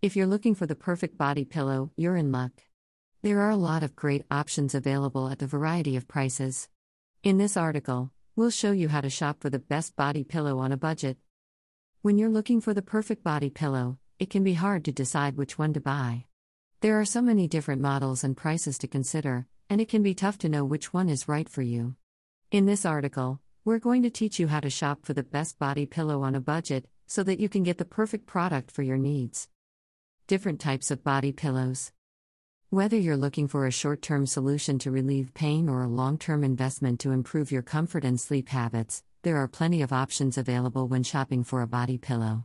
If you're looking for the perfect body pillow, you're in luck. There are a lot of great options available at a variety of prices. In this article, we'll show you how to shop for the best body pillow on a budget. When you're looking for the perfect body pillow, it can be hard to decide which one to buy. There are so many different models and prices to consider, and it can be tough to know which one is right for you. In this article, we're going to teach you how to shop for the best body pillow on a budget so that you can get the perfect product for your needs. Different types of body pillows. Whether you're looking for a short term solution to relieve pain or a long term investment to improve your comfort and sleep habits, there are plenty of options available when shopping for a body pillow.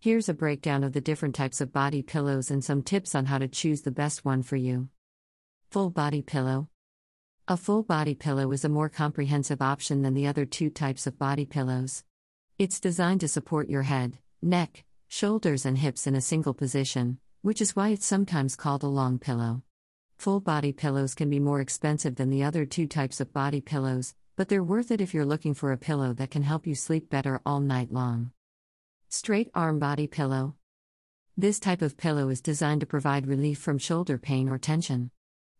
Here's a breakdown of the different types of body pillows and some tips on how to choose the best one for you. Full body pillow. A full body pillow is a more comprehensive option than the other two types of body pillows. It's designed to support your head, neck, shoulders, and hips in a single position, which is why it's sometimes called a long pillow. Full body pillows can be more expensive than the other two types of body pillows, but they're worth it if you're looking for a pillow that can help you sleep better all night long. Straight arm body pillow. This type of pillow is designed to provide relief from shoulder pain or tension.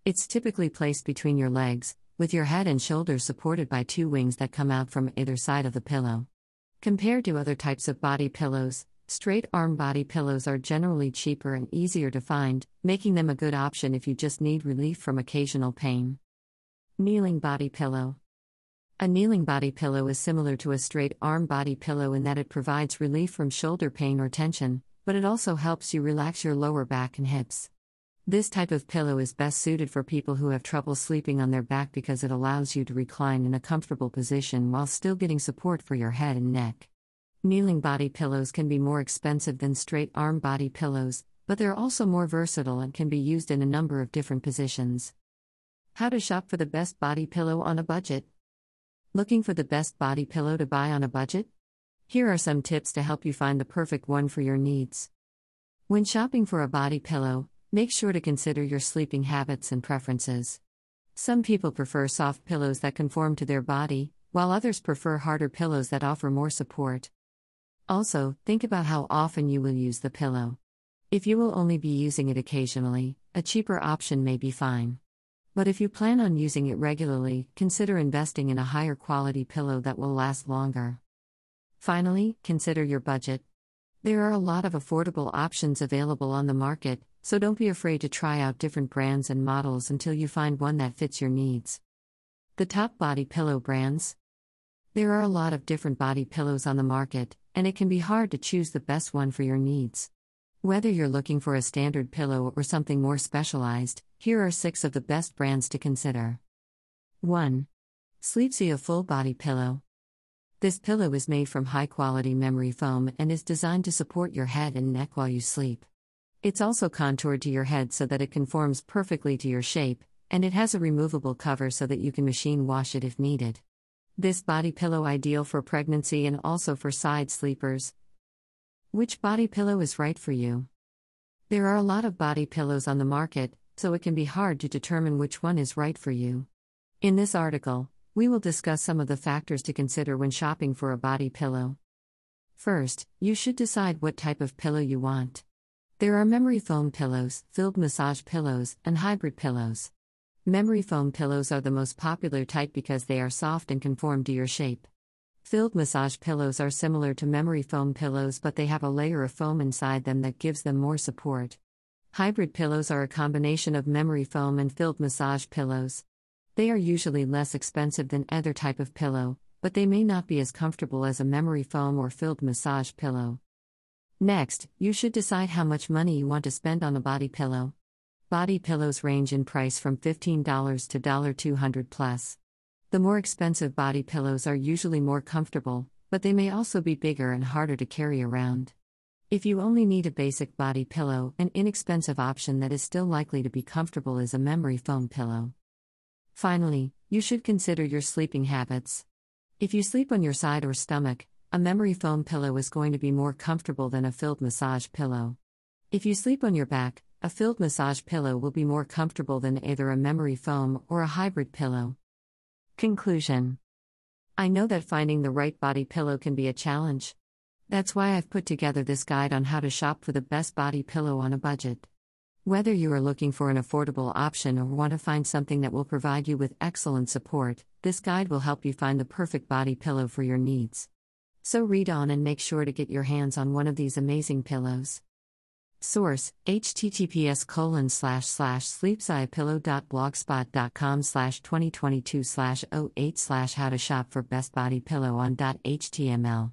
It's typically placed between your legs, with your head and shoulders supported by two wings that come out from either side of the pillow. Compared to other types of body pillows, Straight arm body pillows are generally cheaper and easier to find, making them a good option if you just need relief from occasional pain. Kneeling body pillow. A kneeling body pillow is similar to a straight arm body pillow in that it provides relief from shoulder pain or tension, but it also helps you relax your lower back and hips. This type of pillow is best suited for people who have trouble sleeping on their back because it allows you to recline in a comfortable position while still getting support for your head and neck. Kneeling body pillows can be more expensive than straight arm body pillows, but they're also more versatile and can be used in a number of different positions. How to shop for the best body pillow on a budget. Looking for the best body pillow to buy on a budget? Here are some tips to help you find the perfect one for your needs. When shopping for a body pillow, make sure to consider your sleeping habits and preferences. Some people prefer soft pillows that conform to their body, while others prefer harder pillows that offer more support. Also, think about how often you will use the pillow. If you will only be using it occasionally, a cheaper option may be fine. But if you plan on using it regularly, consider investing in a higher quality pillow that will last longer. Finally, consider your budget. There are a lot of affordable options available on the market, so don't be afraid to try out different brands and models until you find one that fits your needs. The top body pillow brands. There are a lot of different body pillows on the market, and it can be hard to choose the best one for your needs. Whether you're looking for a standard pillow or something more specialized, here are six of the best brands to consider. 1. Sleepsia Full Body Pillow. This pillow is made from high quality memory foam and is designed to support your head and neck while you sleep. It's also contoured to your head so that it conforms perfectly to your shape, and it has a removable cover so that you can machine wash it if needed. This body pillow ideal for pregnancy and also for side sleepers. Which body pillow is right for you? There are a lot of body pillows on the market, so it can be hard to determine which one is right for you. In this article, we will discuss some of the factors to consider when shopping for a body pillow. First, you should decide what type of pillow you want. There are memory foam pillows, filled massage pillows, and hybrid pillows. Memory foam pillows are the most popular type because they are soft and conform to your shape. Filled massage pillows are similar to memory foam pillows but they have a layer of foam inside them that gives them more support. Hybrid pillows are a combination of memory foam and filled massage pillows. They are usually less expensive than either type of pillow, but they may not be as comfortable as a memory foam or filled massage pillow. Next, you should decide how much money you want to spend on a body pillow. Body pillows range in price from $15 to $200 plus. The more expensive body pillows are usually more comfortable, but they may also be bigger and harder to carry around. If you only need a basic body pillow, an inexpensive option that is still likely to be comfortable is a memory foam pillow. Finally, you should consider your sleeping habits. If you sleep on your side or stomach, a memory foam pillow is going to be more comfortable than a filled massage pillow. If you sleep on your back, a filled massage pillow will be more comfortable than either a memory foam or a hybrid pillow. Conclusion I know that finding the right body pillow can be a challenge. That's why I've put together this guide on how to shop for the best body pillow on a budget. Whether you are looking for an affordable option or want to find something that will provide you with excellent support, this guide will help you find the perfect body pillow for your needs. So read on and make sure to get your hands on one of these amazing pillows. Source https colon slash slash sleepsiapillow.blogspot.com slash 2022 slash 08 slash how to shop for best body pillow on .html